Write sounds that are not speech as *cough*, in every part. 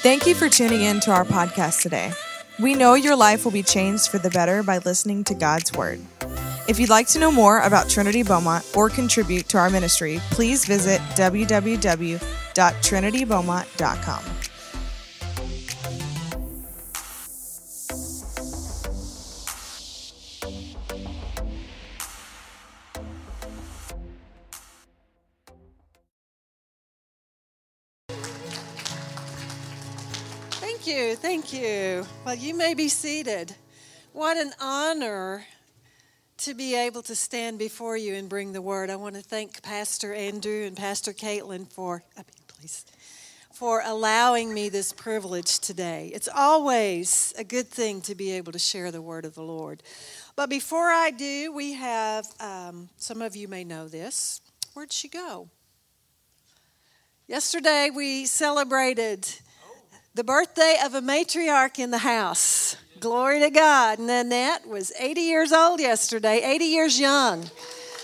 Thank you for tuning in to our podcast today. We know your life will be changed for the better by listening to God's Word. If you'd like to know more about Trinity Beaumont or contribute to our ministry, please visit www.trinitybeaumont.com. Thank you. Well, you may be seated. What an honor to be able to stand before you and bring the word. I want to thank Pastor Andrew and Pastor Caitlin for, please, for allowing me this privilege today. It's always a good thing to be able to share the word of the Lord. But before I do, we have um, some of you may know this. Where'd she go? Yesterday we celebrated the birthday of a matriarch in the house. Glory to God. Nanette was 80 years old yesterday, 80 years young.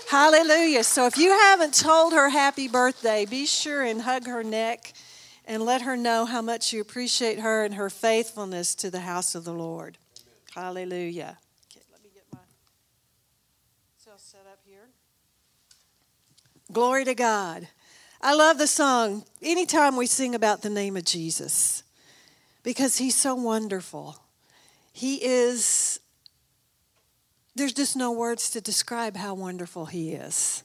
Hallelujah. So if you haven't told her happy birthday, be sure and hug her neck and let her know how much you appreciate her and her faithfulness to the house of the Lord. Hallelujah. Let me get set up here. Glory to God. I love the song anytime we sing about the name of Jesus because he's so wonderful. He is, there's just no words to describe how wonderful he is.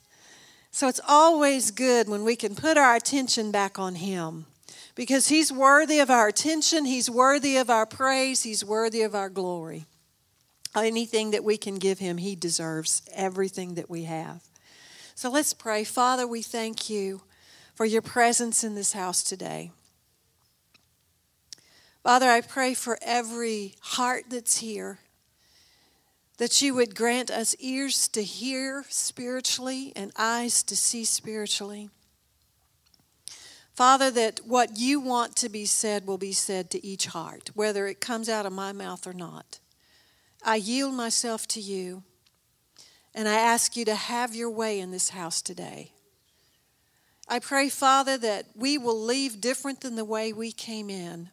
So it's always good when we can put our attention back on him because he's worthy of our attention, he's worthy of our praise, he's worthy of our glory. Anything that we can give him, he deserves everything that we have. So let's pray. Father, we thank you for your presence in this house today. Father, I pray for every heart that's here that you would grant us ears to hear spiritually and eyes to see spiritually. Father, that what you want to be said will be said to each heart, whether it comes out of my mouth or not. I yield myself to you, and I ask you to have your way in this house today. I pray, Father, that we will leave different than the way we came in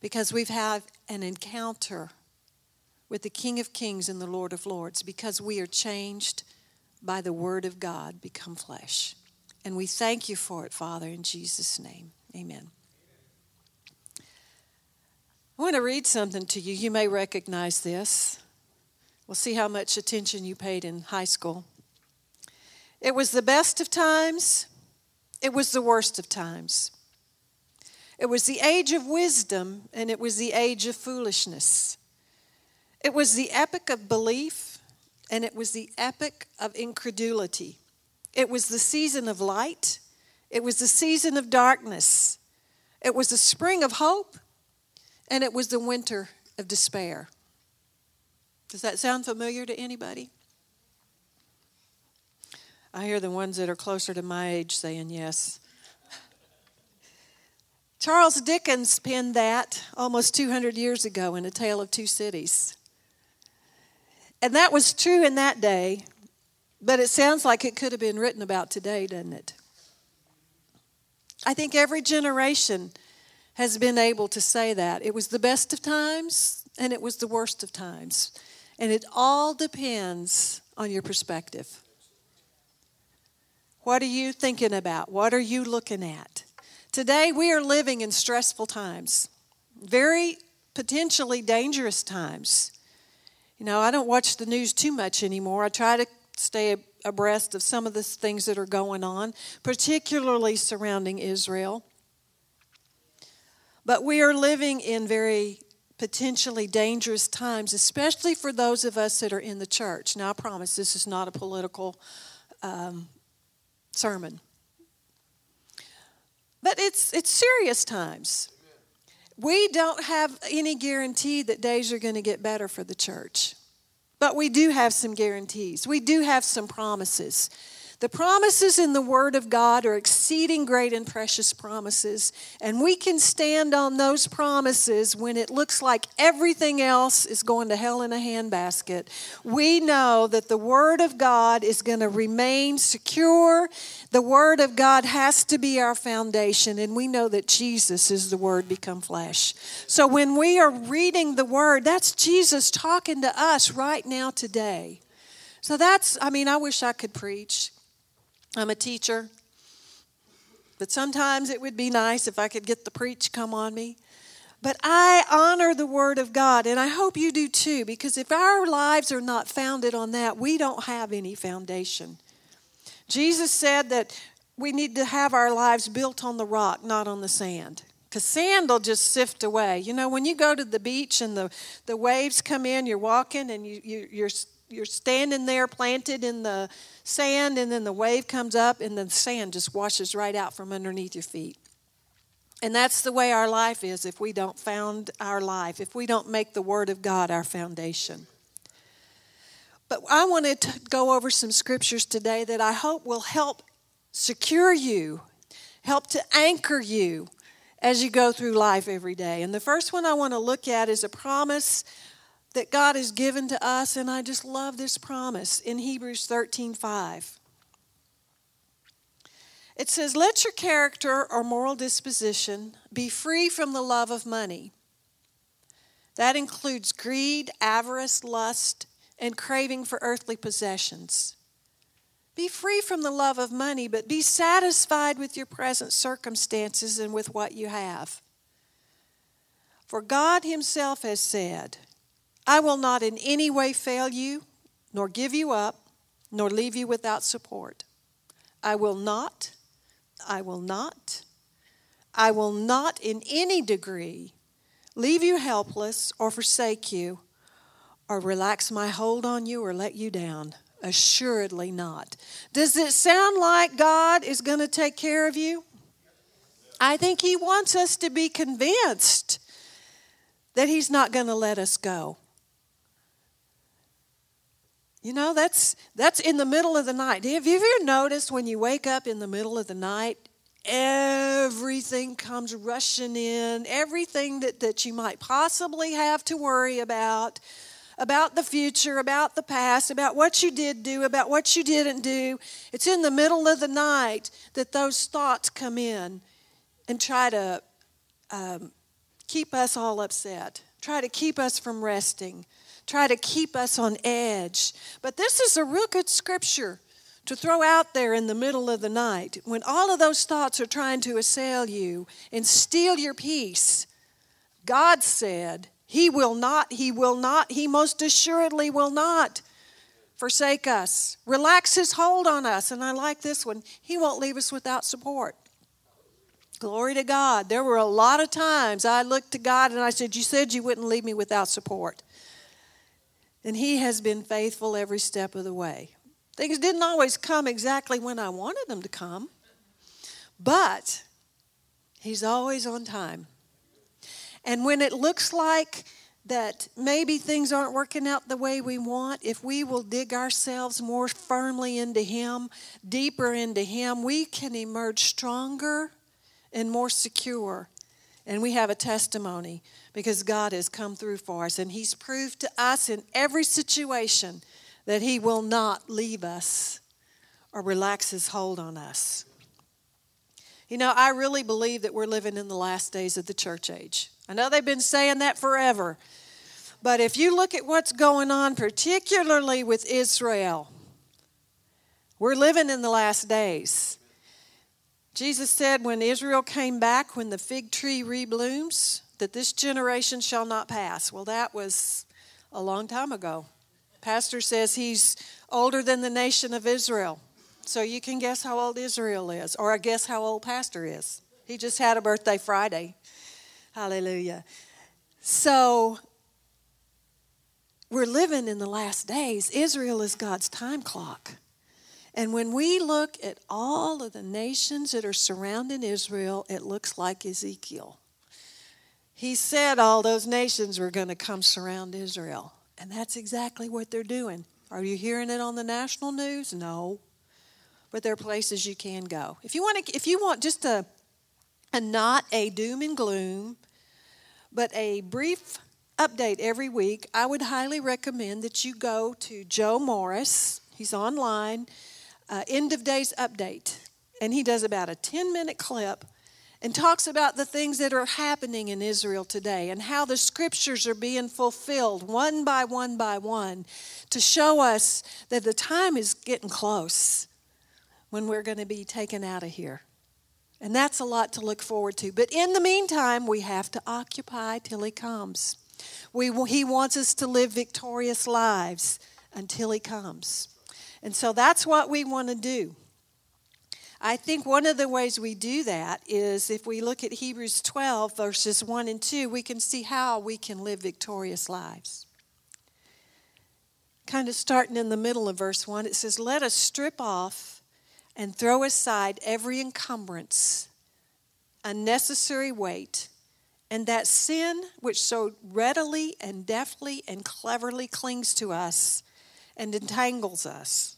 because we've had an encounter with the King of Kings and the Lord of Lords because we are changed by the Word of God become flesh. And we thank you for it, Father, in Jesus' name. Amen. I want to read something to you. You may recognize this. We'll see how much attention you paid in high school. It was the best of times, it was the worst of times. It was the age of wisdom and it was the age of foolishness. It was the epoch of belief and it was the epoch of incredulity. It was the season of light. It was the season of darkness. It was the spring of hope and it was the winter of despair. Does that sound familiar to anybody? I hear the ones that are closer to my age saying yes. Charles Dickens penned that almost 200 years ago in A Tale of Two Cities. And that was true in that day, but it sounds like it could have been written about today, doesn't it? I think every generation has been able to say that. It was the best of times and it was the worst of times. And it all depends on your perspective. What are you thinking about? What are you looking at? Today, we are living in stressful times, very potentially dangerous times. You know, I don't watch the news too much anymore. I try to stay abreast of some of the things that are going on, particularly surrounding Israel. But we are living in very potentially dangerous times, especially for those of us that are in the church. Now, I promise this is not a political um, sermon. But it's, it's serious times. We don't have any guarantee that days are going to get better for the church. But we do have some guarantees. We do have some promises The promises in the Word of God are exceeding great and precious promises, and we can stand on those promises when it looks like everything else is going to hell in a handbasket. We know that the Word of God is going to remain secure. The Word of God has to be our foundation, and we know that Jesus is the Word become flesh. So when we are reading the Word, that's Jesus talking to us right now today. So that's, I mean, I wish I could preach. I'm a teacher. But sometimes it would be nice if I could get the preach come on me. But I honor the Word of God, and I hope you do too, because if our lives are not founded on that, we don't have any foundation. Jesus said that we need to have our lives built on the rock, not on the sand. Because sand will just sift away. You know, when you go to the beach and the, the waves come in, you're walking and you, you, you're you're standing there planted in the sand, and then the wave comes up, and the sand just washes right out from underneath your feet. And that's the way our life is if we don't found our life, if we don't make the Word of God our foundation. But I wanted to go over some scriptures today that I hope will help secure you, help to anchor you as you go through life every day. And the first one I want to look at is a promise that God has given to us, and I just love this promise in Hebrews 13 5. It says, Let your character or moral disposition be free from the love of money. That includes greed, avarice, lust, and craving for earthly possessions. Be free from the love of money, but be satisfied with your present circumstances and with what you have. For God Himself has said, I will not in any way fail you, nor give you up, nor leave you without support. I will not, I will not, I will not in any degree leave you helpless or forsake you or relax my hold on you or let you down. Assuredly not. Does it sound like God is going to take care of you? I think He wants us to be convinced that He's not going to let us go. You know, that's that's in the middle of the night. Have you ever noticed when you wake up in the middle of the night, everything comes rushing in, everything that, that you might possibly have to worry about, about the future, about the past, about what you did do, about what you didn't do. It's in the middle of the night that those thoughts come in and try to um, keep us all upset, try to keep us from resting try to keep us on edge. But this is a real good scripture to throw out there in the middle of the night when all of those thoughts are trying to assail you and steal your peace. God said, He will not, He will not, He most assuredly will not forsake us, relax His hold on us. And I like this one He won't leave us without support. Glory to God. There were a lot of times I looked to God and I said, You said you wouldn't leave me without support. And He has been faithful every step of the way. Things didn't always come exactly when I wanted them to come, but He's always on time. And when it looks like that maybe things aren't working out the way we want, if we will dig ourselves more firmly into Him, deeper into Him, we can emerge stronger and more secure. And we have a testimony because God has come through for us and He's proved to us in every situation that He will not leave us or relax His hold on us. You know, I really believe that we're living in the last days of the church age. I know they've been saying that forever. But if you look at what's going on, particularly with Israel, we're living in the last days. Jesus said, when Israel came back, when the fig tree reblooms, that this generation shall not pass. Well, that was a long time ago. Pastor says he's older than the nation of Israel. So you can guess how old Israel is, or I guess how old Pastor is. He just had a birthday Friday. Hallelujah. So we're living in the last days. Israel is God's time clock. And when we look at all of the nations that are surrounding Israel, it looks like Ezekiel. He said all those nations were going to come surround Israel. And that's exactly what they're doing. Are you hearing it on the national news? No. but there are places you can go. If you want to, if you want just a, a not a doom and gloom, but a brief update every week, I would highly recommend that you go to Joe Morris. He's online, uh, end of days update, and he does about a 10 minute clip and talks about the things that are happening in Israel today and how the scriptures are being fulfilled one by one by one to show us that the time is getting close when we're going to be taken out of here. And that's a lot to look forward to. But in the meantime, we have to occupy till He comes. We, he wants us to live victorious lives until He comes. And so that's what we want to do. I think one of the ways we do that is if we look at Hebrews 12, verses 1 and 2, we can see how we can live victorious lives. Kind of starting in the middle of verse 1, it says, Let us strip off and throw aside every encumbrance, unnecessary weight, and that sin which so readily and deftly and cleverly clings to us and entangles us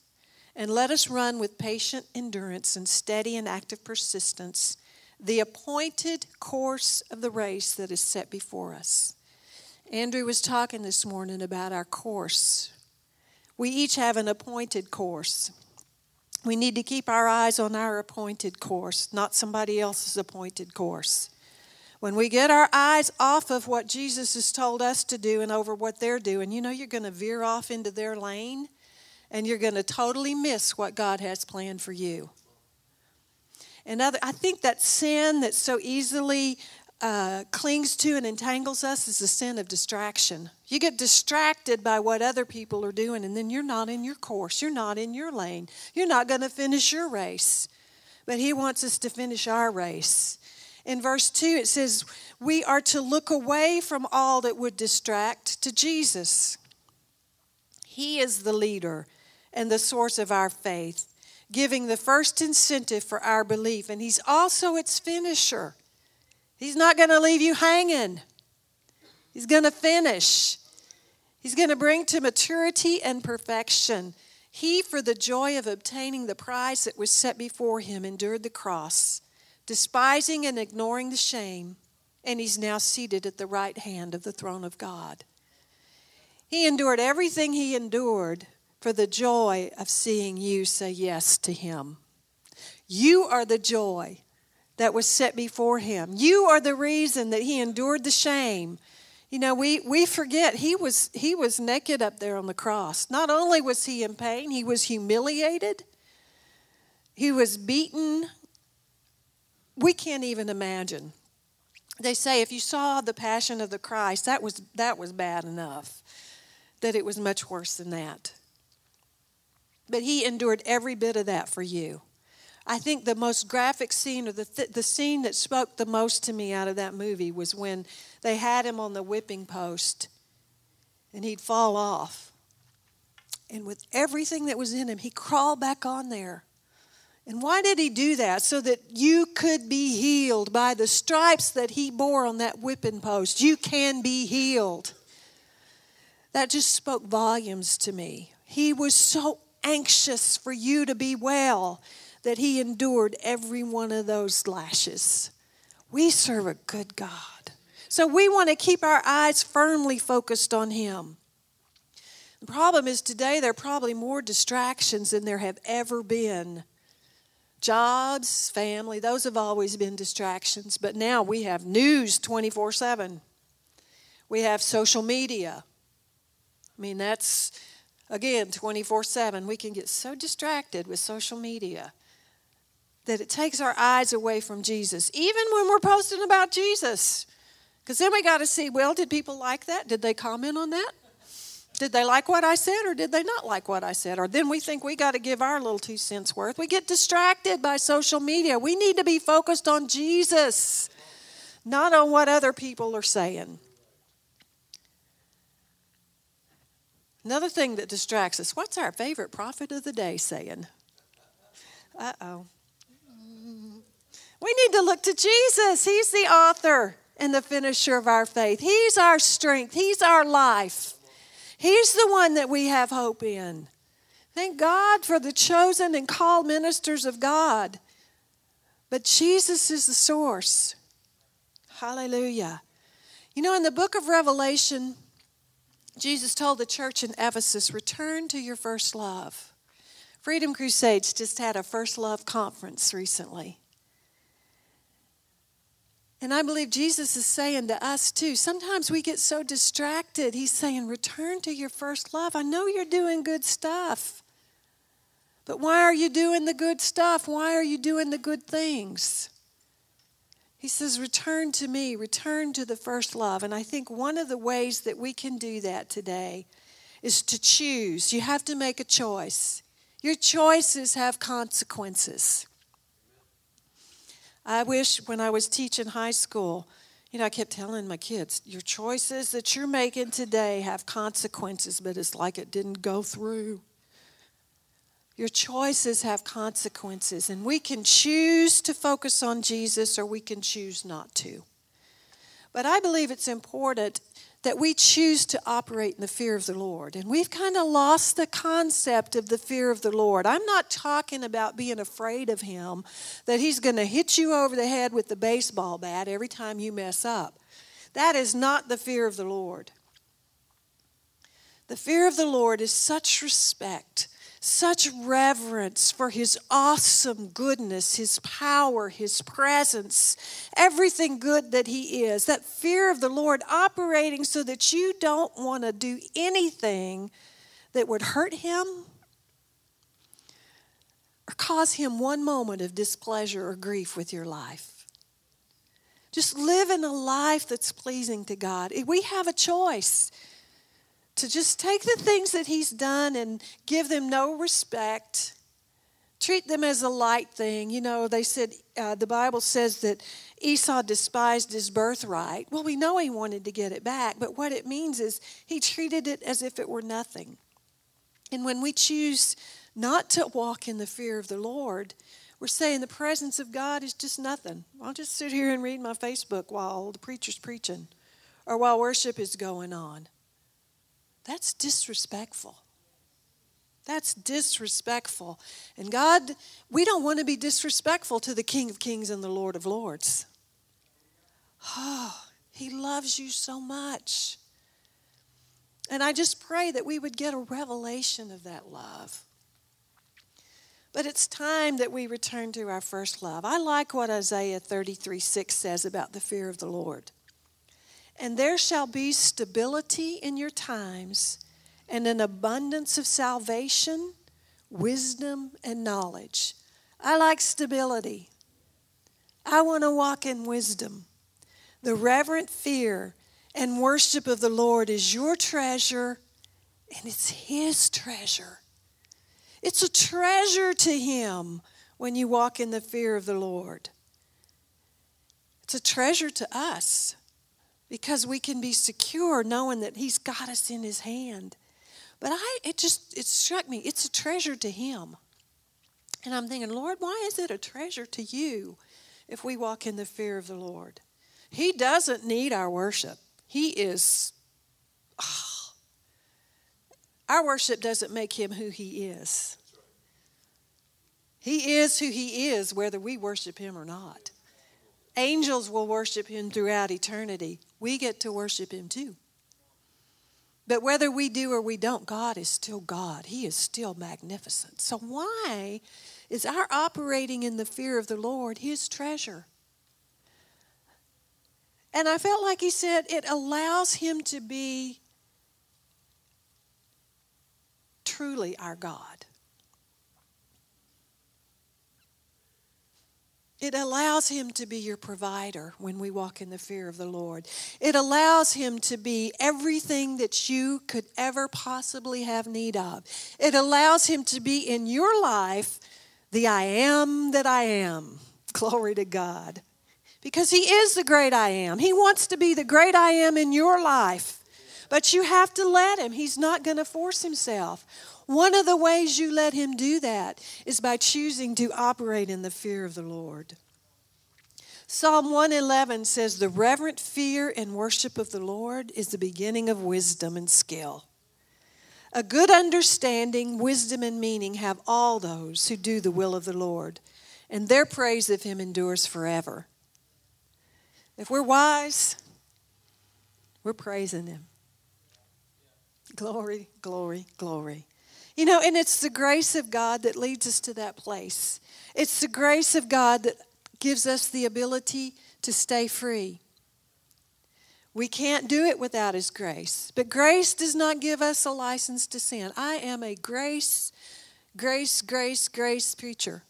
and let us run with patient endurance and steady and active persistence the appointed course of the race that is set before us. Andrew was talking this morning about our course. We each have an appointed course. We need to keep our eyes on our appointed course, not somebody else's appointed course. When we get our eyes off of what Jesus has told us to do and over what they're doing, you know you're going to veer off into their lane and you're going to totally miss what God has planned for you. And other, I think that sin that so easily uh, clings to and entangles us is the sin of distraction. You get distracted by what other people are doing, and then you're not in your course. You're not in your lane. You're not going to finish your race. But He wants us to finish our race. In verse 2, it says, We are to look away from all that would distract to Jesus. He is the leader and the source of our faith, giving the first incentive for our belief. And He's also its finisher. He's not going to leave you hanging, He's going to finish. He's going to bring to maturity and perfection. He, for the joy of obtaining the prize that was set before him, endured the cross, despising and ignoring the shame, and he's now seated at the right hand of the throne of God. He endured everything he endured for the joy of seeing you say yes to Him. You are the joy that was set before Him. You are the reason that He endured the shame. You know, we, we forget he was, he was naked up there on the cross. Not only was he in pain, he was humiliated, he was beaten. We can't even imagine. They say if you saw the passion of the Christ, that was, that was bad enough, that it was much worse than that. But he endured every bit of that for you. I think the most graphic scene, or the, th- the scene that spoke the most to me out of that movie, was when they had him on the whipping post and he'd fall off. And with everything that was in him, he crawled back on there. And why did he do that? So that you could be healed by the stripes that he bore on that whipping post. You can be healed. That just spoke volumes to me. He was so anxious for you to be well that he endured every one of those lashes. We serve a good God. So we want to keep our eyes firmly focused on him. The problem is today there are probably more distractions than there have ever been. Jobs, family, those have always been distractions, but now we have news 24 7. We have social media. I mean, that's again 24 7 we can get so distracted with social media that it takes our eyes away from jesus even when we're posting about jesus. Because then we got to see well did people like that? Did they comment on that did they like what i said or did they not like what i said or then we think we got to give our little two cents worth we get distracted by social media we need to be focused on jesus not on what other people are saying Another thing that distracts us what's our favorite prophet of the day saying? Uh oh. We need to look to Jesus. He's the author and the finisher of our faith. He's our strength, He's our life. He's the one that we have hope in. Thank God for the chosen and called ministers of God. But Jesus is the source. Hallelujah. You know, in the book of Revelation, Jesus told the church in Ephesus, return to your first love. Freedom Crusades just had a first love conference recently. And I believe Jesus is saying to us too, sometimes we get so distracted. He's saying, return to your first love. I know you're doing good stuff. But why are you doing the good stuff? Why are you doing the good things? He says, Return to me, return to the first love. And I think one of the ways that we can do that today is to choose. You have to make a choice. Your choices have consequences. I wish when I was teaching high school, you know, I kept telling my kids, your choices that you're making today have consequences, but it's like it didn't go through. Your choices have consequences, and we can choose to focus on Jesus or we can choose not to. But I believe it's important that we choose to operate in the fear of the Lord. And we've kind of lost the concept of the fear of the Lord. I'm not talking about being afraid of Him, that He's going to hit you over the head with the baseball bat every time you mess up. That is not the fear of the Lord. The fear of the Lord is such respect such reverence for His awesome goodness, His power, His presence, everything good that He is. That fear of the Lord operating so that you don't want to do anything that would hurt Him or cause Him one moment of displeasure or grief with your life. Just live in a life that's pleasing to God. We have a choice to just take the things that he's done and give them no respect, treat them as a light thing. You know, they said, uh, the Bible says that Esau despised his birthright. Well, we know he wanted to get it back, but what it means is he treated it as if it were nothing. And when we choose not to walk in the fear of the Lord, we're saying the presence of God is just nothing. I'll just sit here and read my Facebook while the preacher's preaching or while worship is going on. That's disrespectful. That's disrespectful. And God, we don't want to be disrespectful to the King of Kings and the Lord of Lords. Oh, He loves you so much. And I just pray that we would get a revelation of that love. But it's time that we return to our first love. I like what Isaiah 33 6 says about the fear of the Lord. And there shall be stability in your times and an abundance of salvation, wisdom, and knowledge. I like stability. I want to walk in wisdom. The reverent fear and worship of the Lord is your treasure, and it's His treasure. It's a treasure to Him when you walk in the fear of the Lord. It's a treasure to us because we can be secure knowing that He's got us in His hand. But I, it just, it struck me, it's a treasure to Him. And I'm thinking, Lord, why is it a treasure to you if we walk in the fear of the Lord? He doesn't need our worship. He is, oh, our worship doesn't make Him who He is. He is who He is, whether we worship Him or not. Angels will worship him throughout eternity. We get to worship him too. But whether we do or we don't, God is still God. He is still magnificent. So, why is our operating in the fear of the Lord his treasure? And I felt like he said it allows him to be truly our God. It allows Him to be your provider when we walk in the fear of the Lord. It allows Him to be everything that you could ever possibly have need of. It allows Him to be in your life the I am that I am. *laughs* Glory to God. Because He is the great I am. He wants to be the great I am in your life. But you have to let Him, He's not going to force Himself. One of the ways you let Him do that is by choosing to operate in the fear of the Lord. Psalm 111 says, The reverent fear and worship of the Lord is the beginning of wisdom and skill. A good understanding, wisdom, and meaning have all those who do the will of the Lord, and their praise of him endures forever. If we're wise, we're praising him. Glory, glory, glory. You know, and it's the grace of God that leads us to that place. It's the grace of God that gives us the ability to stay free. We can't do it without His grace. But grace does not give us a license to sin. I am a grace, grace, grace, grace preacher.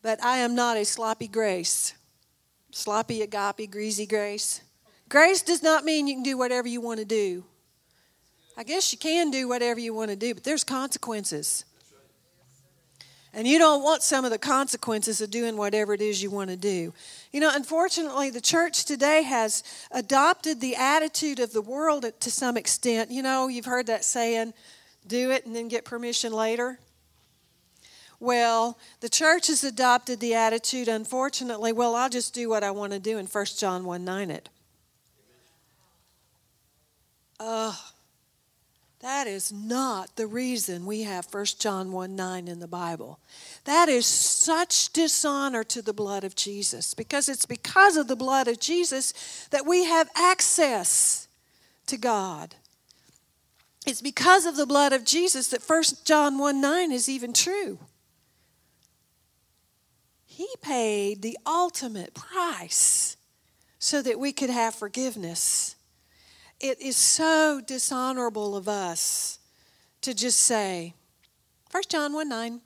But I am not a sloppy grace. Sloppy agape, greasy grace. Grace does not mean you can do whatever you want to do. I guess you can do whatever you want to do, but there's consequences. And you don't want some of the consequences of doing whatever it is you want to do. You know, unfortunately, the church today has adopted the attitude of the world to some extent. You know, you've heard that saying, do it and then get permission later. Well, the church has adopted the attitude, unfortunately, well, I'll just do what I want to do in 1 John 1 9 it. Ugh. That is not the reason we have 1 John 1 9 in the Bible. That is such dishonor to the blood of Jesus because it's because of the blood of Jesus that we have access to God. It's because of the blood of Jesus that 1 John 1 9 is even true. He paid the ultimate price so that we could have forgiveness it is so dishonorable of us to just say, 1 John 1 9.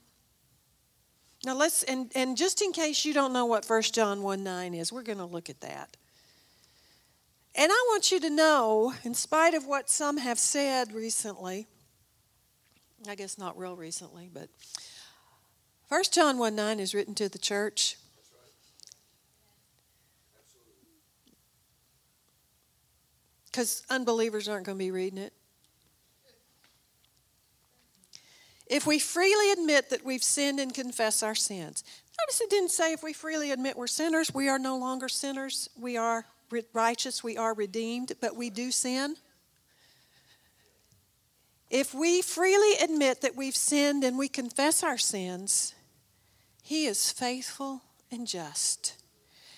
Now let's, and, and just in case you don't know what 1 John 1 9 is, we're going to look at that. And I want you to know, in spite of what some have said recently, I guess not real recently, but 1 John 1 9 is written to the church. Because unbelievers aren't going to be reading it. If we freely admit that we've sinned and confess our sins, notice it didn't say if we freely admit we're sinners, we are no longer sinners. We are righteous, we are redeemed, but we do sin. If we freely admit that we've sinned and we confess our sins, He is faithful and just.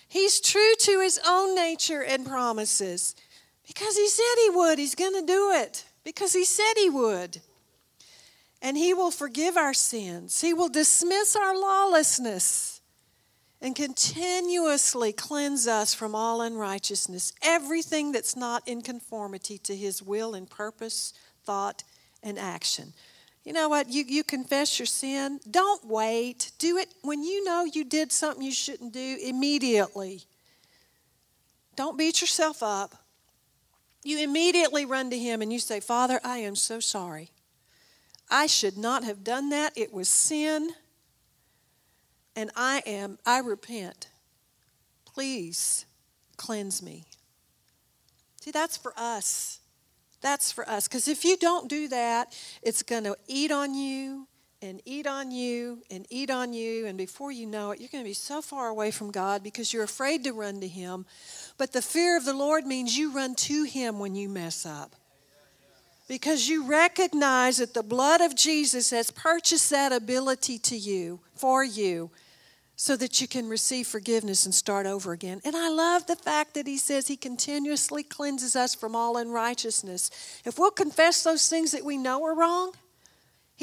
He's true to His own nature and promises. Because he said he would. He's going to do it because he said he would. And he will forgive our sins, he will dismiss our lawlessness and continuously cleanse us from all unrighteousness, everything that's not in conformity to his will and purpose, thought, and action. You know what? You, you confess your sin. Don't wait. Do it when you know you did something you shouldn't do immediately. Don't beat yourself up. You immediately run to him and you say, Father, I am so sorry. I should not have done that. It was sin. And I am, I repent. Please cleanse me. See, that's for us. That's for us. Because if you don't do that, it's going to eat on you and eat on you and eat on you. And before you know it, you're going to be so far away from God because you're afraid to run to Him. But the fear of the Lord means you run to Him when you mess up. Because you recognize that the blood of Jesus has purchased that ability to you, for you, so that you can receive forgiveness and start over again. And I love the fact that he says he continuously cleanses us from all unrighteousness. If we'll confess those things that we know are wrong,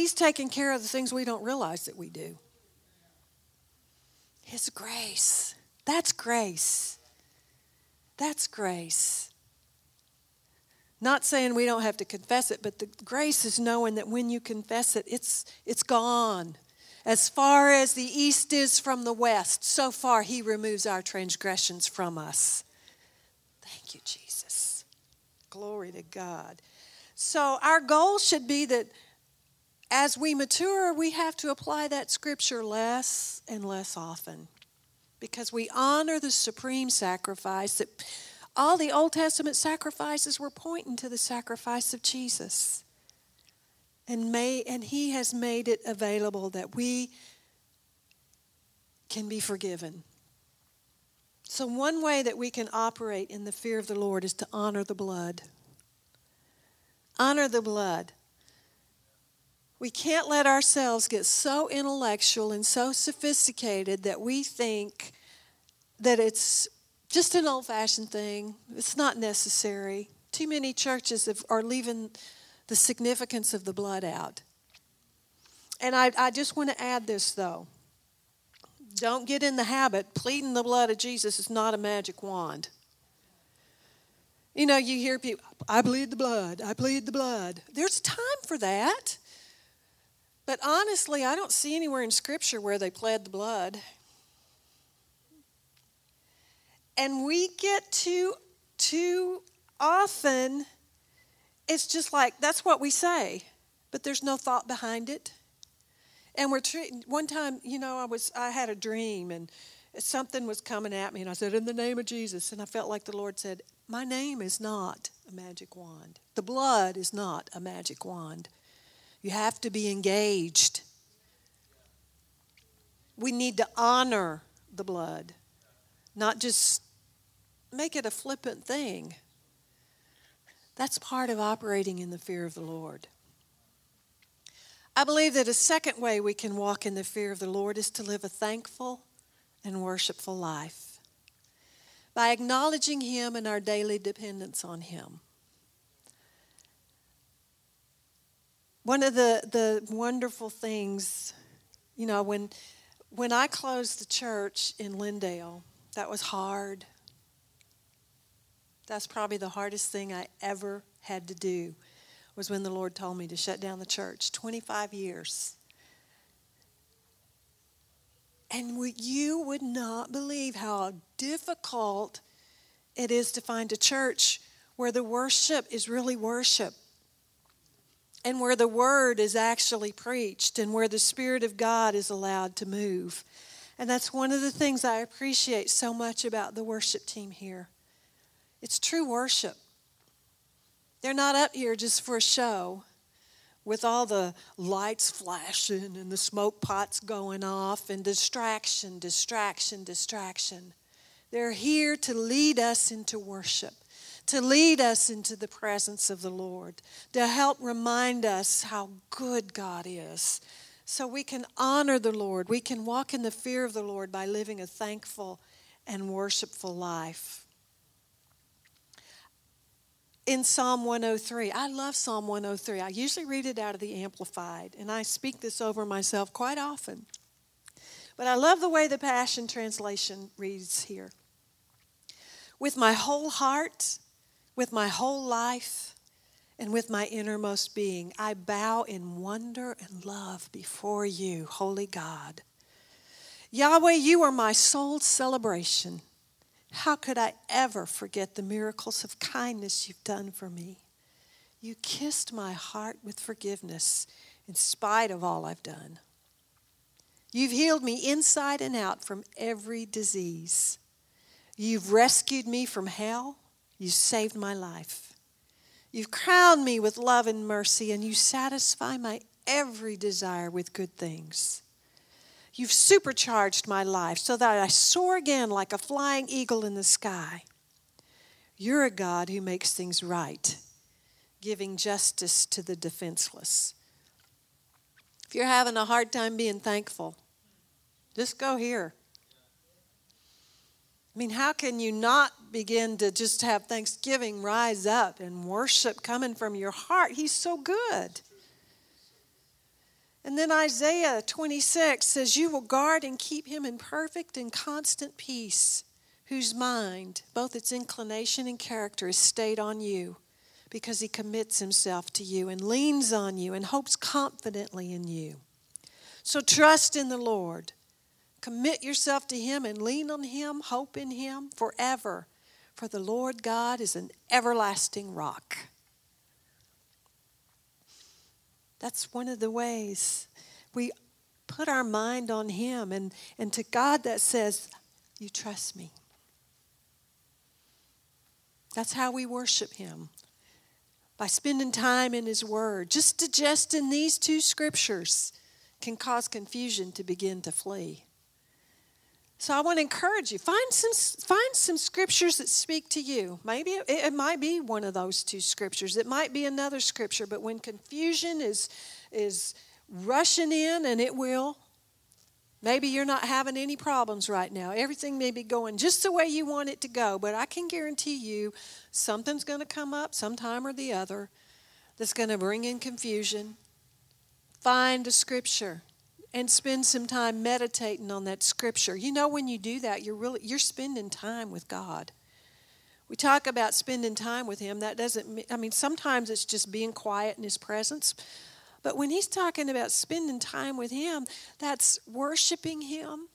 he's taking care of the things we don't realize that we do. His grace. That's grace. That's grace. Not saying we don't have to confess it, but the grace is knowing that when you confess it, it's, it's gone. As far as the east is from the west, so far he removes our transgressions from us. Thank you, Jesus. Glory to God. So, our goal should be that as we mature, we have to apply that scripture less and less often because we honor the supreme sacrifice that all the Old Testament sacrifices were pointing to the sacrifice of Jesus. And, may, and He has made it available that we can be forgiven. So, one way that we can operate in the fear of the Lord is to honor the blood. Honor the blood. We can't let ourselves get so intellectual and so sophisticated that we think that it's just an old fashioned thing. It's not necessary. Too many churches have, are leaving the significance of the blood out. And I, I just want to add this though. Don't get in the habit. Pleading the blood of Jesus is not a magic wand. You know, you hear people, I bleed the blood, I bleed the blood. There's time for that. But honestly, I don't see anywhere in Scripture where they pled the blood. And we get too, too often, it's just like, that's what we say, but there's no thought behind it. And we're treating, one time, you know, I was, I had a dream and something was coming at me and I said, in the name of Jesus. And I felt like the Lord said, my name is not a magic wand. The blood is not a magic wand. You have to be engaged. We need to honor the blood, not just make it a flippant thing. That's part of operating in the fear of the Lord. I believe that a second way we can walk in the fear of the Lord is to live a thankful and worshipful life by acknowledging Him and our daily dependence on Him. One of the, the wonderful things, you know, when, when I closed the church in Lindale, that was hard. That's probably the hardest thing I ever had to do was when the Lord told me to shut down the church 25 years. And you would not believe how difficult it is to find a church where the worship is really worship and where the word is actually preached and where the Spirit of God is allowed to move. And that's one of the things I appreciate so much about the worship team here. It's true worship. They're not up here just for a show with all the lights flashing and the smoke pots going off and distraction, distraction, distraction. They're here to lead us into worship, to lead us into the presence of the Lord, to help remind us how good God is. So we can honor the Lord. We can walk in the fear of the Lord by living a thankful and worshipful life in Psalm 103. I love Psalm 103. I usually read it out of the Amplified, and I speak this over myself quite often. But I love the way the Passion Translation reads here. With my whole heart, with my whole life, and with my innermost being, I bow in wonder and love before you, holy God. Yahweh, you are my soul's celebration. How could I ever forget the miracles of kindness you've done for me? You kissed my heart with forgiveness in spite of all I've done. You've healed me inside and out from every disease. You've rescued me from hell. You saved my life. You've crowned me with love and mercy, and you satisfy my every desire with good things. You've supercharged my life so that I soar again like a flying eagle in the sky. You're a God who makes things right, giving justice to the defenseless. If you're having a hard time being thankful, just go here. I mean, how can you not begin to just have thanksgiving rise up and worship coming from your heart? He's so good. And then Isaiah 26 says, You will guard and keep him in perfect and constant peace, whose mind, both its inclination and character, is stayed on you, because he commits himself to you and leans on you and hopes confidently in you. So trust in the Lord. Commit yourself to him and lean on him, hope in him forever. For the Lord God is an everlasting rock. That's one of the ways we put our mind on Him and, and to God that says, You trust me. That's how we worship Him by spending time in His Word. Just digesting these two scriptures can cause confusion to begin to flee. So I want to encourage you find some find some scriptures that speak to you. Maybe it, it, might be one of those two scriptures. It might be another scripture. But when confusion is is rushing in, and it will. Maybe you're not having any problems right now. Everything may be going just the way you want it to go, but I can guarantee you something's going to come up sometime or the other that's going to bring in confusion. Find a scripture and spend some time meditating on that scripture. You know when you do that, you're really you're spending time with God. We talk about spending time with him. That doesn't I mean sometimes it's just being quiet in his presence. But when he's talking about spending time with him, that's worshiping him,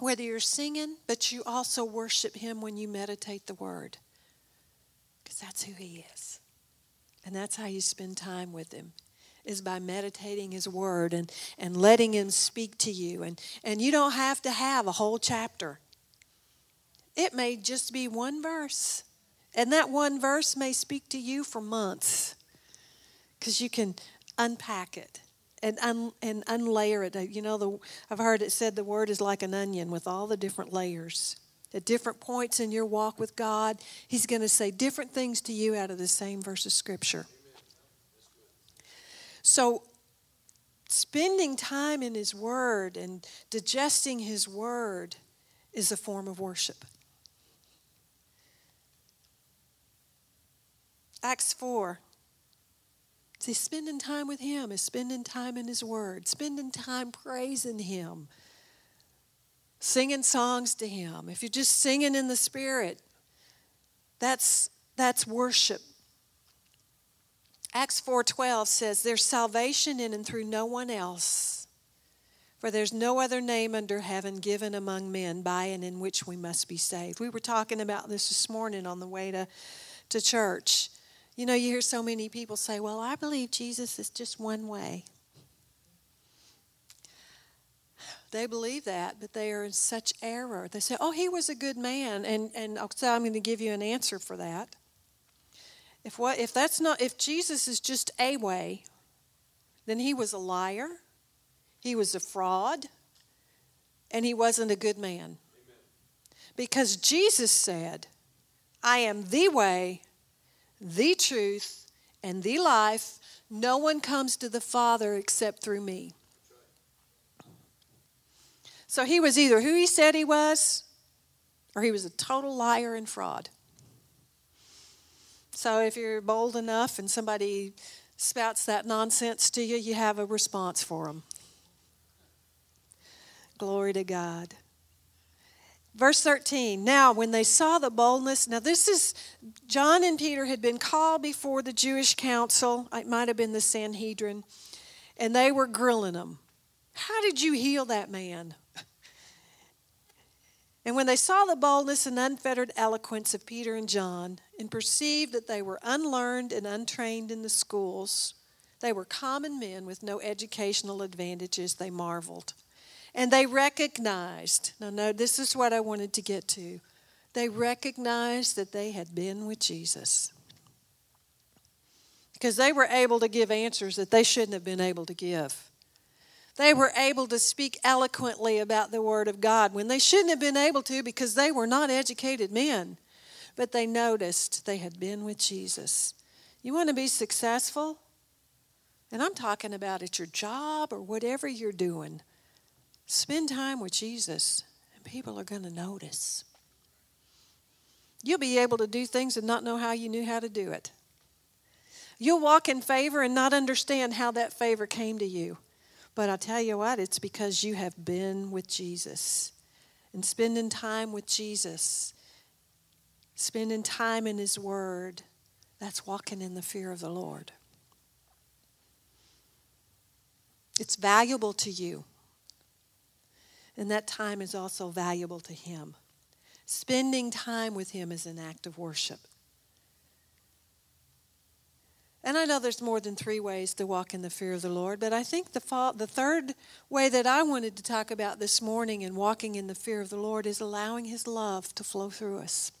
whether you're singing, but you also worship him when you meditate the word. Because that's who he is. And that's how you spend time with him is by meditating his word and, and letting him speak to you. And, and you don't have to have a whole chapter. It may just be one verse. And that one verse may speak to you for months. Because you can unpack it and un, and unlayer it. You know, the, I've heard it said the word is like an onion with all the different layers. At different points in your walk with God, He's going to say different things to you out of the same verse of Scripture. So, spending time in His Word and digesting His Word is a form of worship. Acts 4 See, spending time with Him is spending time in His Word, spending time praising Him, singing songs to Him. If you're just singing in the Spirit, that's, that's worship. Acts 4:12 says there's salvation in and through no one else for there's no other name under heaven given among men by and in which we must be saved. We were talking about this this morning on the way to to church. You know, you hear so many people say, Well, I believe Jesus is just one way. They believe that, but they are in such error. They say, Oh, he was a good man. And, and so I'm going to give you an answer for that. If, what, if that's not, if Jesus is just a way, then he was a liar, he was a fraud, and he wasn't a good man. Because Jesus said, I am the way, the truth, and the life. No one comes to the Father except through me. So he was either who he said he was, or he was a total liar and fraud. So if you're bold enough and somebody spouts that nonsense to you, you have a response for them. Glory to God. Verse 13. Now, when they saw the boldness, now this is John and Peter had been called before the Jewish council. It might have been the Sanhedrin, and they were grilling them. How did you heal that man? And when they saw the boldness and unfettered eloquence of Peter and John, and perceived that they were unlearned and untrained in the schools, they were common men with no educational advantages, they marveled. And they recognized, now, no, this is what I wanted to get to. They recognized that they had been with Jesus. Because they were able to give answers that they shouldn't have been able to give. They were able to speak eloquently about the Word of God when they shouldn't have been able to because they were not educated men. But they noticed they had been with Jesus. You want to be successful? And I'm talking about at your job or whatever you're doing. Spend time with Jesus, and people are going to notice. You'll be able to do things and not know how you knew how to do it. You'll walk in favor and not understand how that favor came to you. But I'll tell you what, it's because you have been with Jesus. And spending time with Jesus, spending time in His Word, that's walking in the fear of the Lord. It's valuable to you. And that time is also valuable to Him. Spending time with Him is an act of worship. And I know there's more than three ways to walk in the fear of the Lord, but I think the, fall, the third way that I wanted to talk about this morning in walking in the fear of the Lord is allowing His love to flow through us.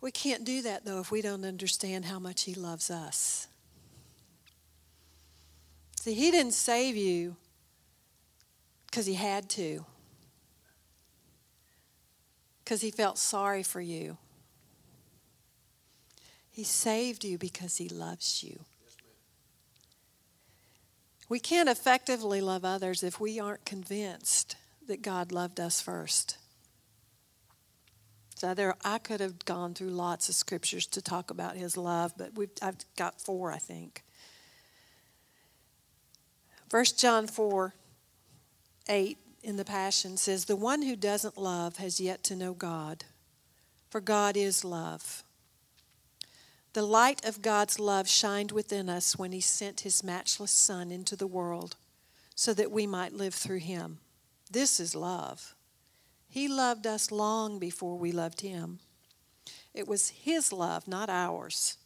We can't do that, though, if we don't understand how much He loves us. See, He didn't save you because He had to, because He felt sorry for you. He saved you because He loves you. We can't effectively love others if we aren't convinced that God loved us first. So there, I could have gone through lots of scriptures to talk about His love, but we've, I've got four, I think. 1 John 4 8 in the Passion says, The one who doesn't love has yet to know God, for God is love. The light of God's love shined within us when He sent His matchless Son into the world so that we might live through Him. This is love. He loved us long before we loved Him. It was His love, not ours.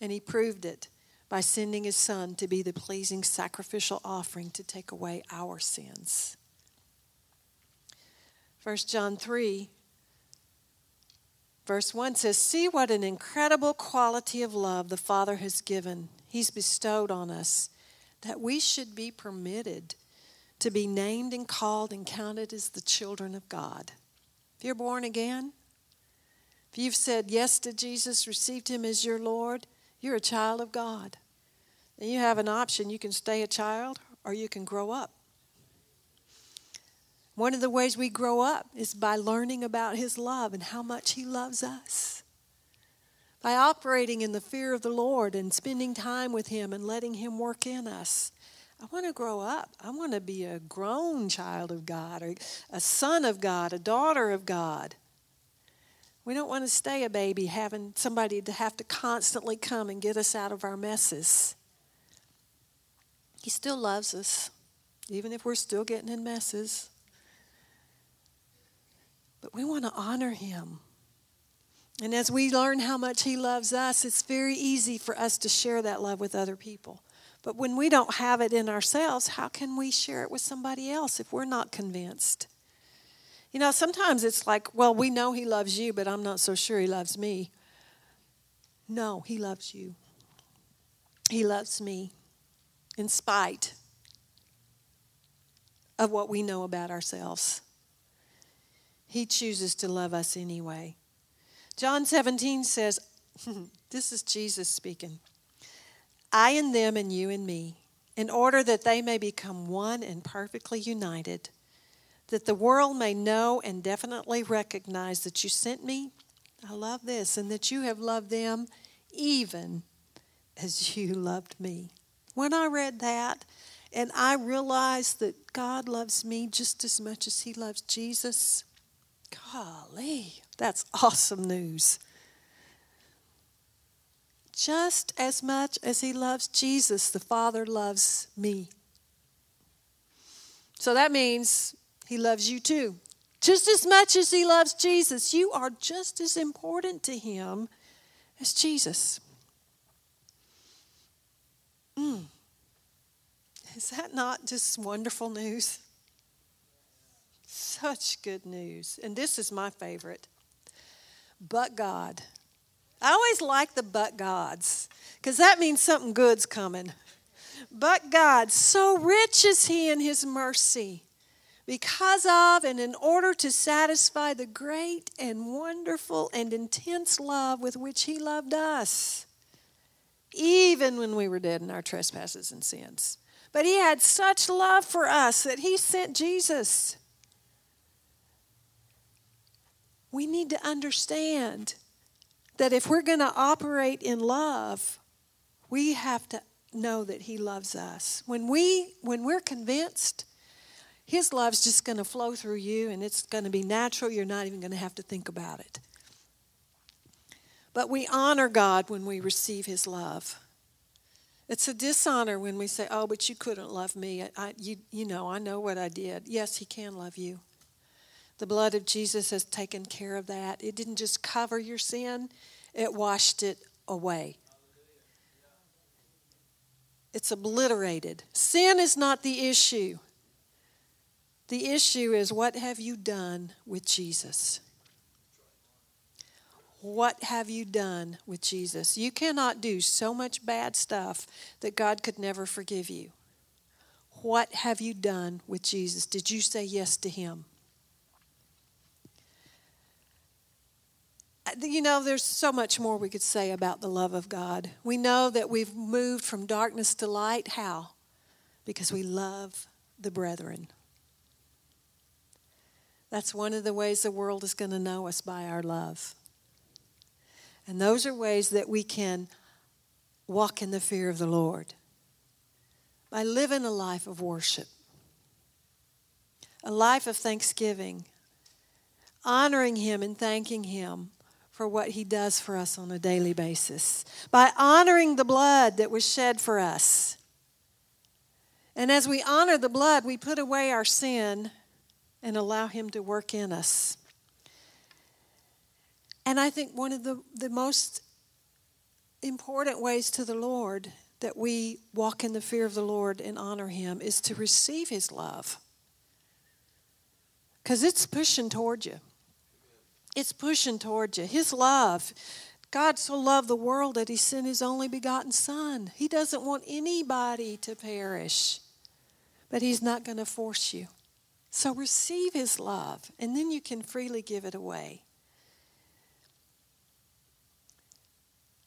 And He proved it by sending His Son to be the pleasing sacrificial offering to take away our sins. 1 John 3 Verse 1 says, See what an incredible quality of love the Father has given, He's bestowed on us, that we should be permitted to be named and called and counted as the children of God. If you're born again, if you've said yes to Jesus, received Him as your Lord, you're a child of God. And you have an option. You can stay a child or you can grow up. One of the ways we grow up is by learning about His love and how much He loves us. By operating in the fear of the Lord and spending time with Him and letting Him work in us. I want to grow up. I want to be a grown child of God, or a son of God, a daughter of God. We don't want to stay a baby having somebody to have to constantly come and get us out of our messes. He still loves us, even if we're still getting in messes. But we want to honor him. And as we learn how much he loves us, it's very easy for us to share that love with other people. But when we don't have it in ourselves, how can we share it with somebody else if we're not convinced? You know, sometimes it's like, well, we know he loves you, but I'm not so sure he loves me. No, he loves you. He loves me in spite of what we know about ourselves. He chooses to love us anyway. John 17 says, *laughs* This is Jesus speaking. I and them and you and me, in order that they may become one and perfectly united, that the world may know and definitely recognize that you sent me. I love this, and that you have loved them even as you loved me. When I read that, and I realized that God loves me just as much as He loves Jesus, Golly, that's awesome news. Just as much as he loves Jesus, the Father loves me. So that means he loves you too. Just as much as he loves Jesus, you are just as important to him as Jesus. Mm. Is that not just wonderful news? Such good news. And this is my favorite. But God. I always like the but gods because that means something good's coming. But God, so rich is He in His mercy, because of and in order to satisfy the great and wonderful and intense love with which He loved us, even when we were dead in our trespasses and sins. But He had such love for us that He sent Jesus we need to understand that if we're going to operate in love, we have to know that he loves us. When we when we're convinced his love's just going to flow through you and it's going to be natural, you're not even going to have to think about it. But we honor God when we receive his love. It's a dishonor when we say, "Oh, but you couldn't love me. I, you, you know, I know what I did." Yes, he can love you. The blood of Jesus has taken care of that. It didn't just cover your sin, it washed it away. It's obliterated. Sin is not the issue. The issue is what have you done with Jesus? What have you done with Jesus? You cannot do so much bad stuff that God could never forgive you. What have you done with Jesus? Did you say yes to Him? You know, there's so much more we could say about the love of God. We know that we've moved from darkness to light. How? Because we love the brethren. That's one of the ways the world is going to know us by our love. And those are ways that we can walk in the fear of the Lord by living a life of worship, a life of thanksgiving, honoring Him and thanking Him for what He does for us on a daily basis, by honoring the blood that was shed for us. And as we honor the blood, we put away our sin and allow Him to work in us. And I think one of the, the most important ways to the Lord that we walk in the fear of the Lord and honor Him is to receive His love. Because it's pushing toward you. It's pushing toward you. His love. God so loved the world that He sent His only begotten Son. He doesn't want anybody to perish, but He's not going to force you. So receive His love, and then you can freely give it away.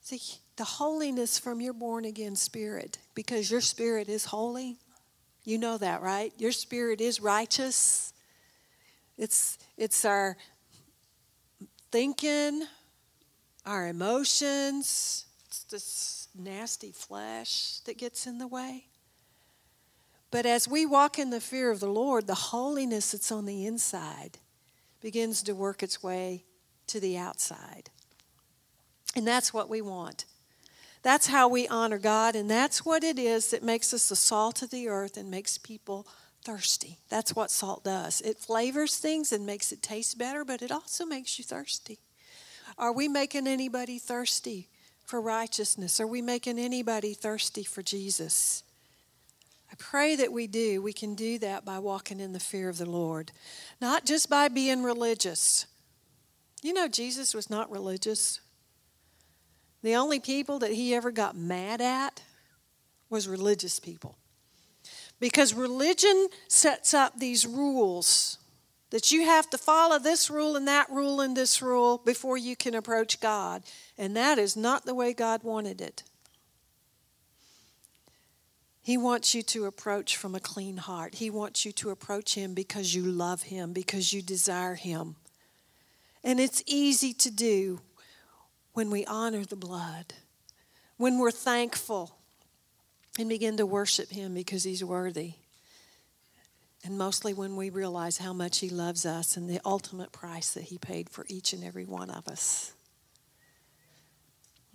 See, the holiness from your born again spirit, because your spirit is holy. You know that, right? Your spirit is righteous. It's, it's our thinking, our emotions, it's this nasty flesh that gets in the way. But as we walk in the fear of the Lord, the holiness that's on the inside begins to work its way to the outside. And that's what we want. That's how we honor God, and that's what it is that makes us the salt of the earth and makes people thirsty. That's what salt does. It flavors things and makes it taste better, but it also makes you thirsty. Are we making anybody thirsty for righteousness? Are we making anybody thirsty for Jesus? I pray that we do. We can do that by walking in the fear of the Lord, not just by being religious. You know, Jesus was not religious. The only people that he ever got mad at was religious people. Because religion sets up these rules that you have to follow this rule and that rule and this rule before you can approach God. And that is not the way God wanted it. He wants you to approach from a clean heart. He wants you to approach Him because you love Him, because you desire Him. And it's easy to do when we honor the blood, when we're thankful and begin to worship Him because He's worthy. And mostly when we realize how much He loves us and the ultimate price that He paid for each and every one of us.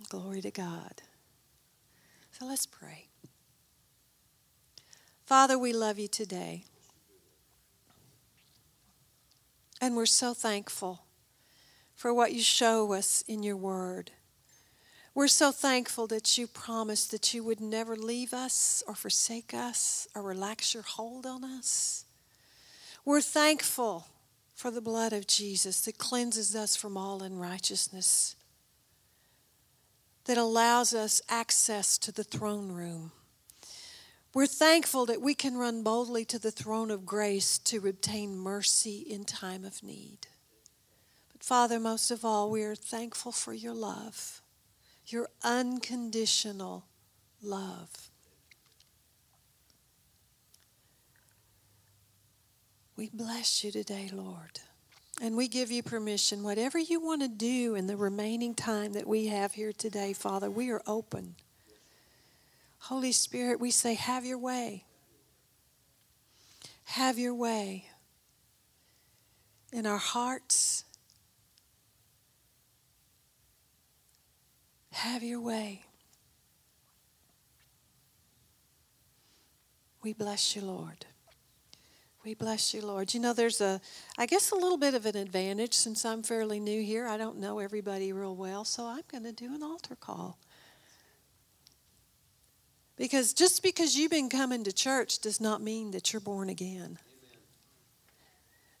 Glory to God. So let's pray. Father, we love you today. And we're so thankful for what you show us in your word. We're so thankful that you promised that you would never leave us or forsake us or relax your hold on us. We're thankful for the blood of Jesus that cleanses us from all unrighteousness, that allows us access to the throne room. We're thankful that we can run boldly to the throne of grace to obtain mercy in time of need. But Father, most of all, we are thankful for your love, your unconditional love. We bless you today, Lord. And we give you permission, whatever you want to do in the remaining time that we have here today, Father, we are open. Holy Spirit, we say, have your way. Have your way in our hearts Have your way. We bless you, Lord. We bless you, Lord. You know, there's a, I guess, a little bit of an advantage since I'm fairly new here. I don't know everybody real well, so I'm going to do an altar call. Because just because you've been coming to church does not mean that you're born again. Amen.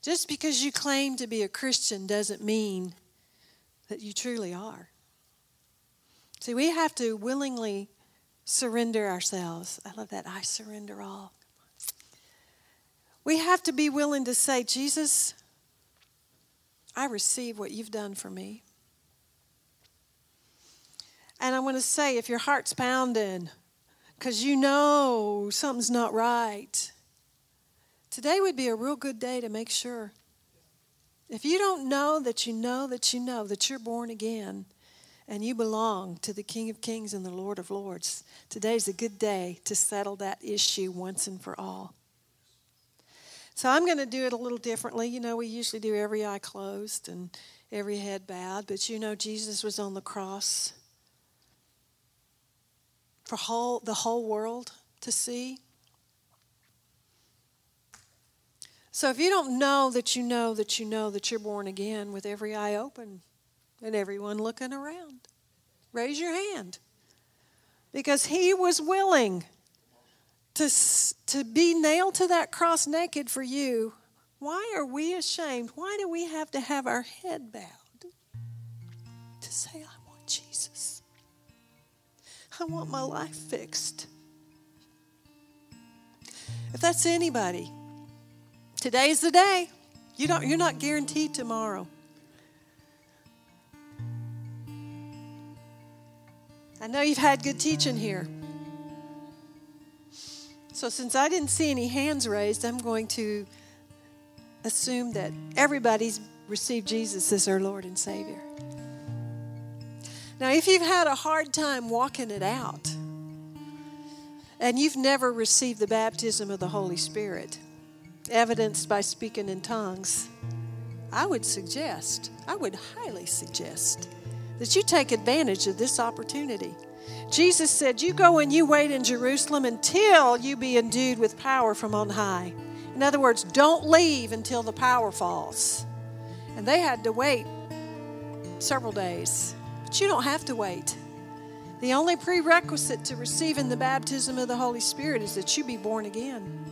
Just because you claim to be a Christian doesn't mean that you truly are. See, we have to willingly surrender ourselves. I love that. I surrender all. We have to be willing to say, Jesus, I receive what you've done for me. And I want to say if your heart's pounding because you know something's not right, today would be a real good day to make sure. If you don't know that you know that you know that you're born again and you belong to the King of Kings and the Lord of Lords, today's a good day to settle that issue once and for all. So I'm going to do it a little differently. You know, we usually do every eye closed and every head bowed, but you know, Jesus was on the cross for whole, the whole world to see. So if you don't know that you know that you know that you're born again with every eye open and everyone looking around, raise your hand. Because he was willing to, to be nailed to that cross naked for you. Why are we ashamed? Why do we have to have our head bowed to say, I want Jesus? I want my life fixed. If that's anybody, today's the day. You don't, you're not guaranteed tomorrow. I know you've had good teaching here. So, since I didn't see any hands raised, I'm going to assume that everybody's received Jesus as their Lord and Savior. Now, if you've had a hard time walking it out and you've never received the baptism of the Holy Spirit, evidenced by speaking in tongues, I would suggest, I would highly suggest, that you take advantage of this opportunity. Jesus said, You go and you wait in Jerusalem until you be endued with power from on high. In other words, don't leave until the power falls. And they had to wait several days. But you don't have to wait. The only prerequisite to receiving the baptism of the Holy Spirit is that you be born again.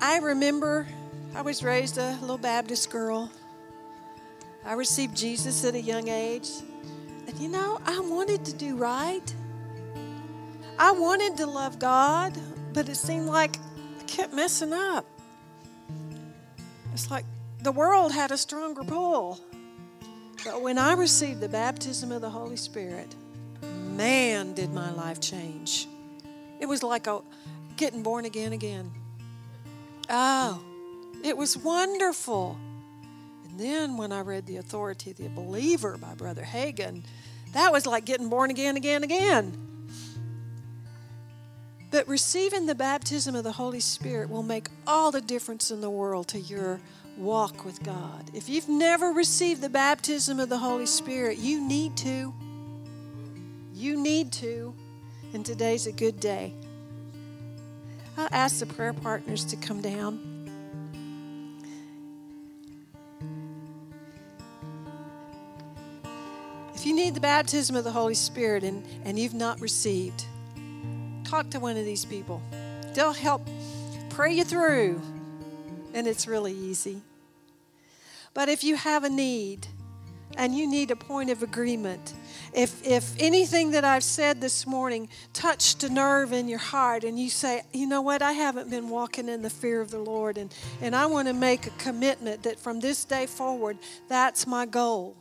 I remember I was raised a little Baptist girl. I received Jesus at a young age. And you know, I wanted to do right. I wanted to love God, but it seemed like I kept messing up. It's like the world had a stronger pull. But when I received the baptism of the Holy Spirit, man, did my life change. It was like a, getting born again again. Oh, it was wonderful. And then when I read The Authority of the Believer by Brother Hagin, that was like getting born again, again, again. But receiving the baptism of the Holy Spirit will make all the difference in the world to your walk with God. If you've never received the baptism of the Holy Spirit, you need to. You need to. And today's a good day. I'll ask the prayer partners to come down. If you need the baptism of the Holy Spirit and, and you've not received, talk to one of these people. They'll help pray you through and it's really easy. But if you have a need and you need a point of agreement, if, if anything that I've said this morning touched a nerve in your heart and you say, you know what, I haven't been walking in the fear of the Lord and, and I want to make a commitment that from this day forward, that's my goal.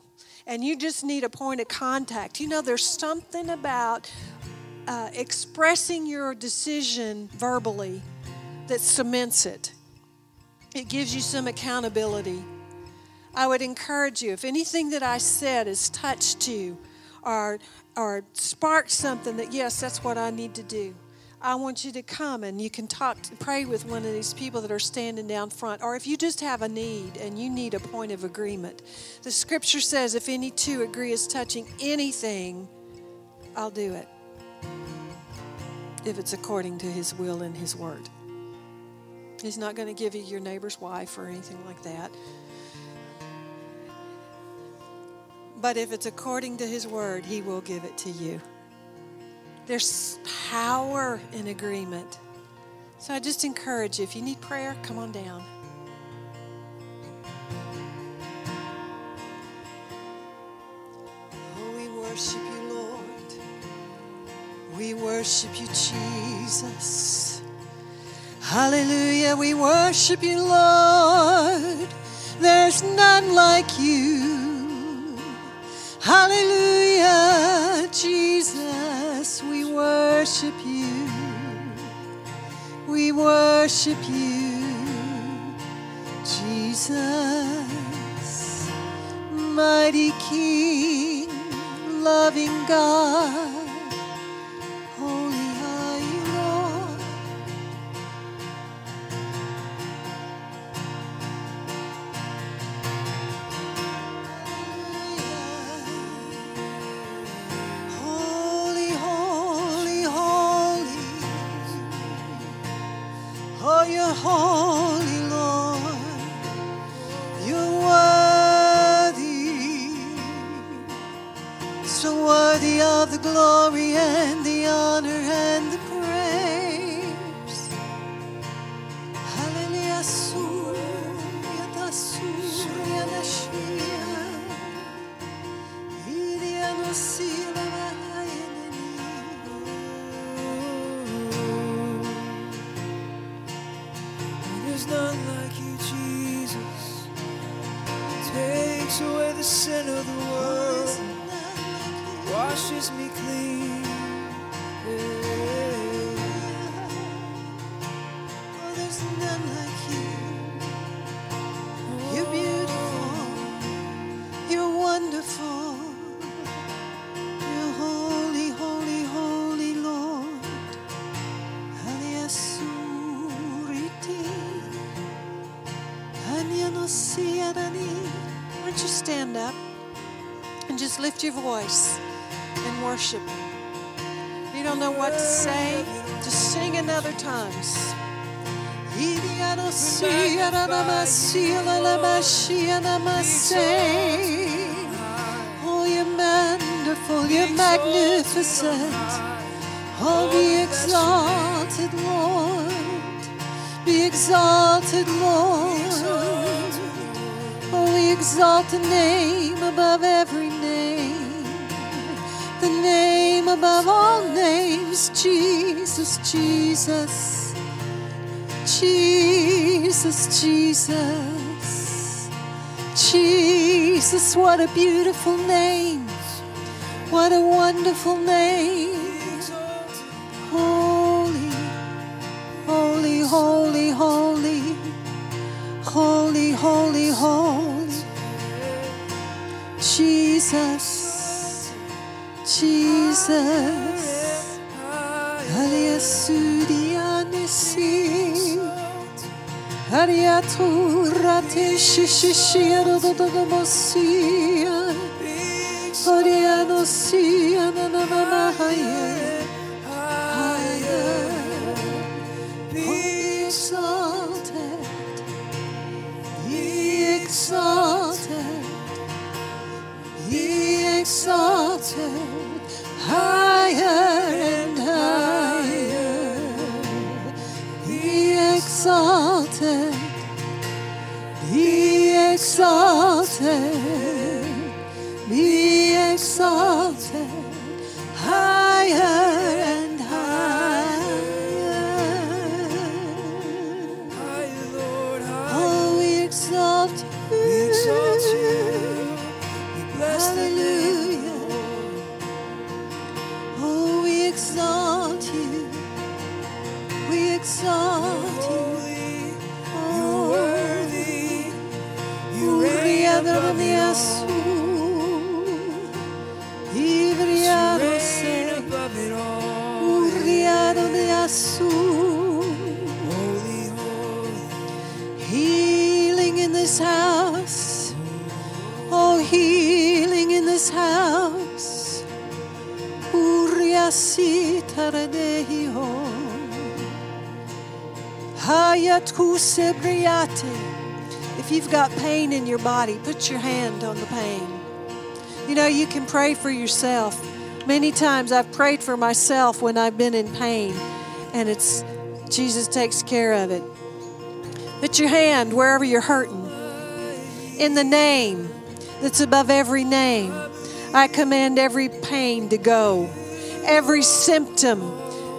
And you just need a point of contact. You know, there's something about uh, expressing your decision verbally that cements it it gives you some accountability. I would encourage you, if anything that I said has touched you or, or sparked something that, yes, that's what I need to do, I want you to come and you can talk, pray with one of these people that are standing down front. Or if you just have a need and you need a point of agreement, the scripture says, if any two agree as touching anything, I'll do it. If it's according to his will and his word. He's not going to give you your neighbor's wife or anything like that. But if it's according to His word, He will give it to you. There's power in agreement. So I just encourage you if you need prayer, come on down. Oh, we worship you, Lord. We worship you, Jesus. Hallelujah, we worship you, Lord. There's none like you. Hallelujah, Jesus, we worship you. We worship you, Jesus, mighty King, loving God. Oh, sing in other tongues. Oh, you're wonderful, you're magnificent. Oh, be exalted, Lord. Be exalted, Lord. Oh, we exalt the name above every above all names, Jesus, Jesus. Jesus, Jesus, Jesus, what a beautiful name. What a wonderful name. Holy, holy, holy, holy, holy, holy, holy. Jesus, Jesus. Aliasudianesi. Ariaturate shishishiarododomosia. Orianosia nananamahaya. Higher. Be exalted. Be exalted. Be exalted. Higher and higher. Be exalted. Be exalted. Be exalted. Higher exalt you. Oh, worthy. You reign above it all. You reign If you've got pain in your body, put your hand on the pain. You know, you can pray for yourself. Many times I've prayed for myself when I've been in pain, and it's Jesus takes care of it. Put your hand wherever you're hurting. In the name that's above every name, I command every pain to go, every symptom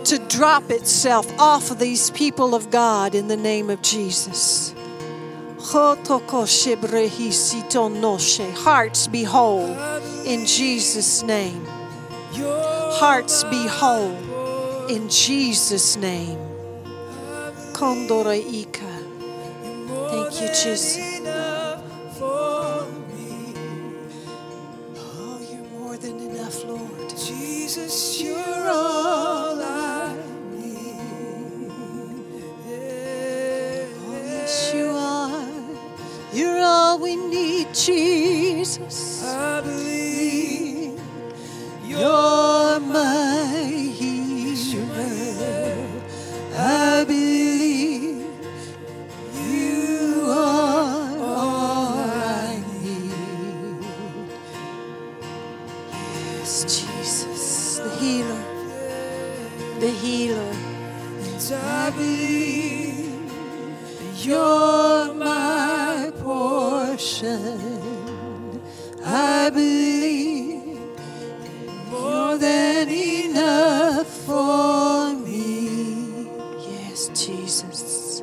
to drop itself off of these people of God in the name of Jesus. Hearts be whole in Jesus' name. Hearts be whole in Jesus' name. Kondore Ika. Thank you, Jesus. Oh, you're more than enough, Lord. Jesus, you're all You're all we need, Jesus. I believe You're my healer. I believe you are all I need. Yes, Jesus, the healer, the healer. And I believe You're I believe more than enough for me. Yes, Jesus.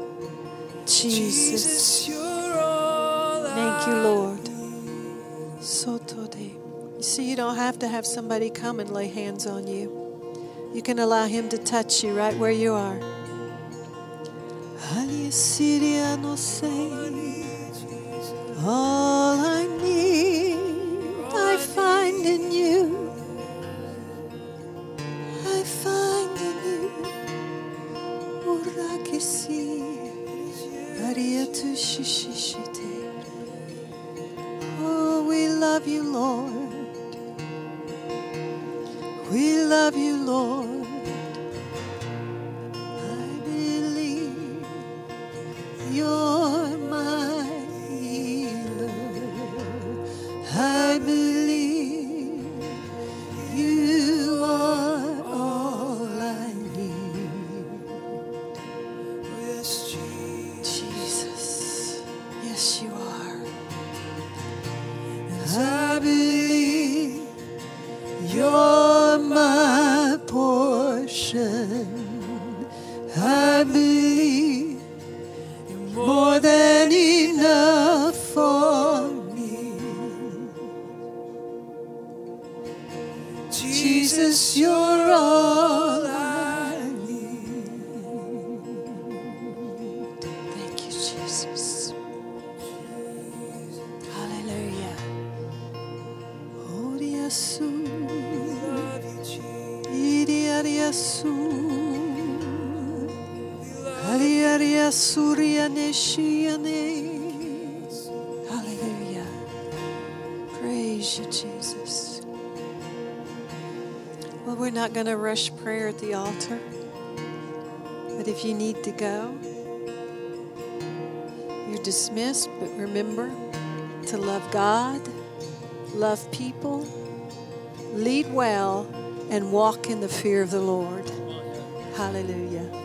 Jesus. Jesus, you're all Thank you, Lord. Sotode. You see, you don't have to have somebody come and lay hands on you. You can allow Him to touch you right where you are. Aliasiria no sei. All I need, I find in you. I find in you. Urakisi. Ariatu shishishite. Oh, we love you, Lord. We love you, Lord. At the altar. But if you need to go, you're dismissed. But remember to love God, love people, lead well, and walk in the fear of the Lord. Hallelujah.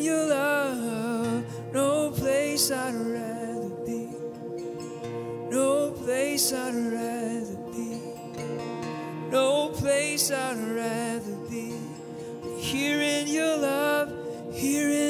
Your love. No place I'd rather be. No place I'd rather be. No place I'd rather be. Here in your love, here in.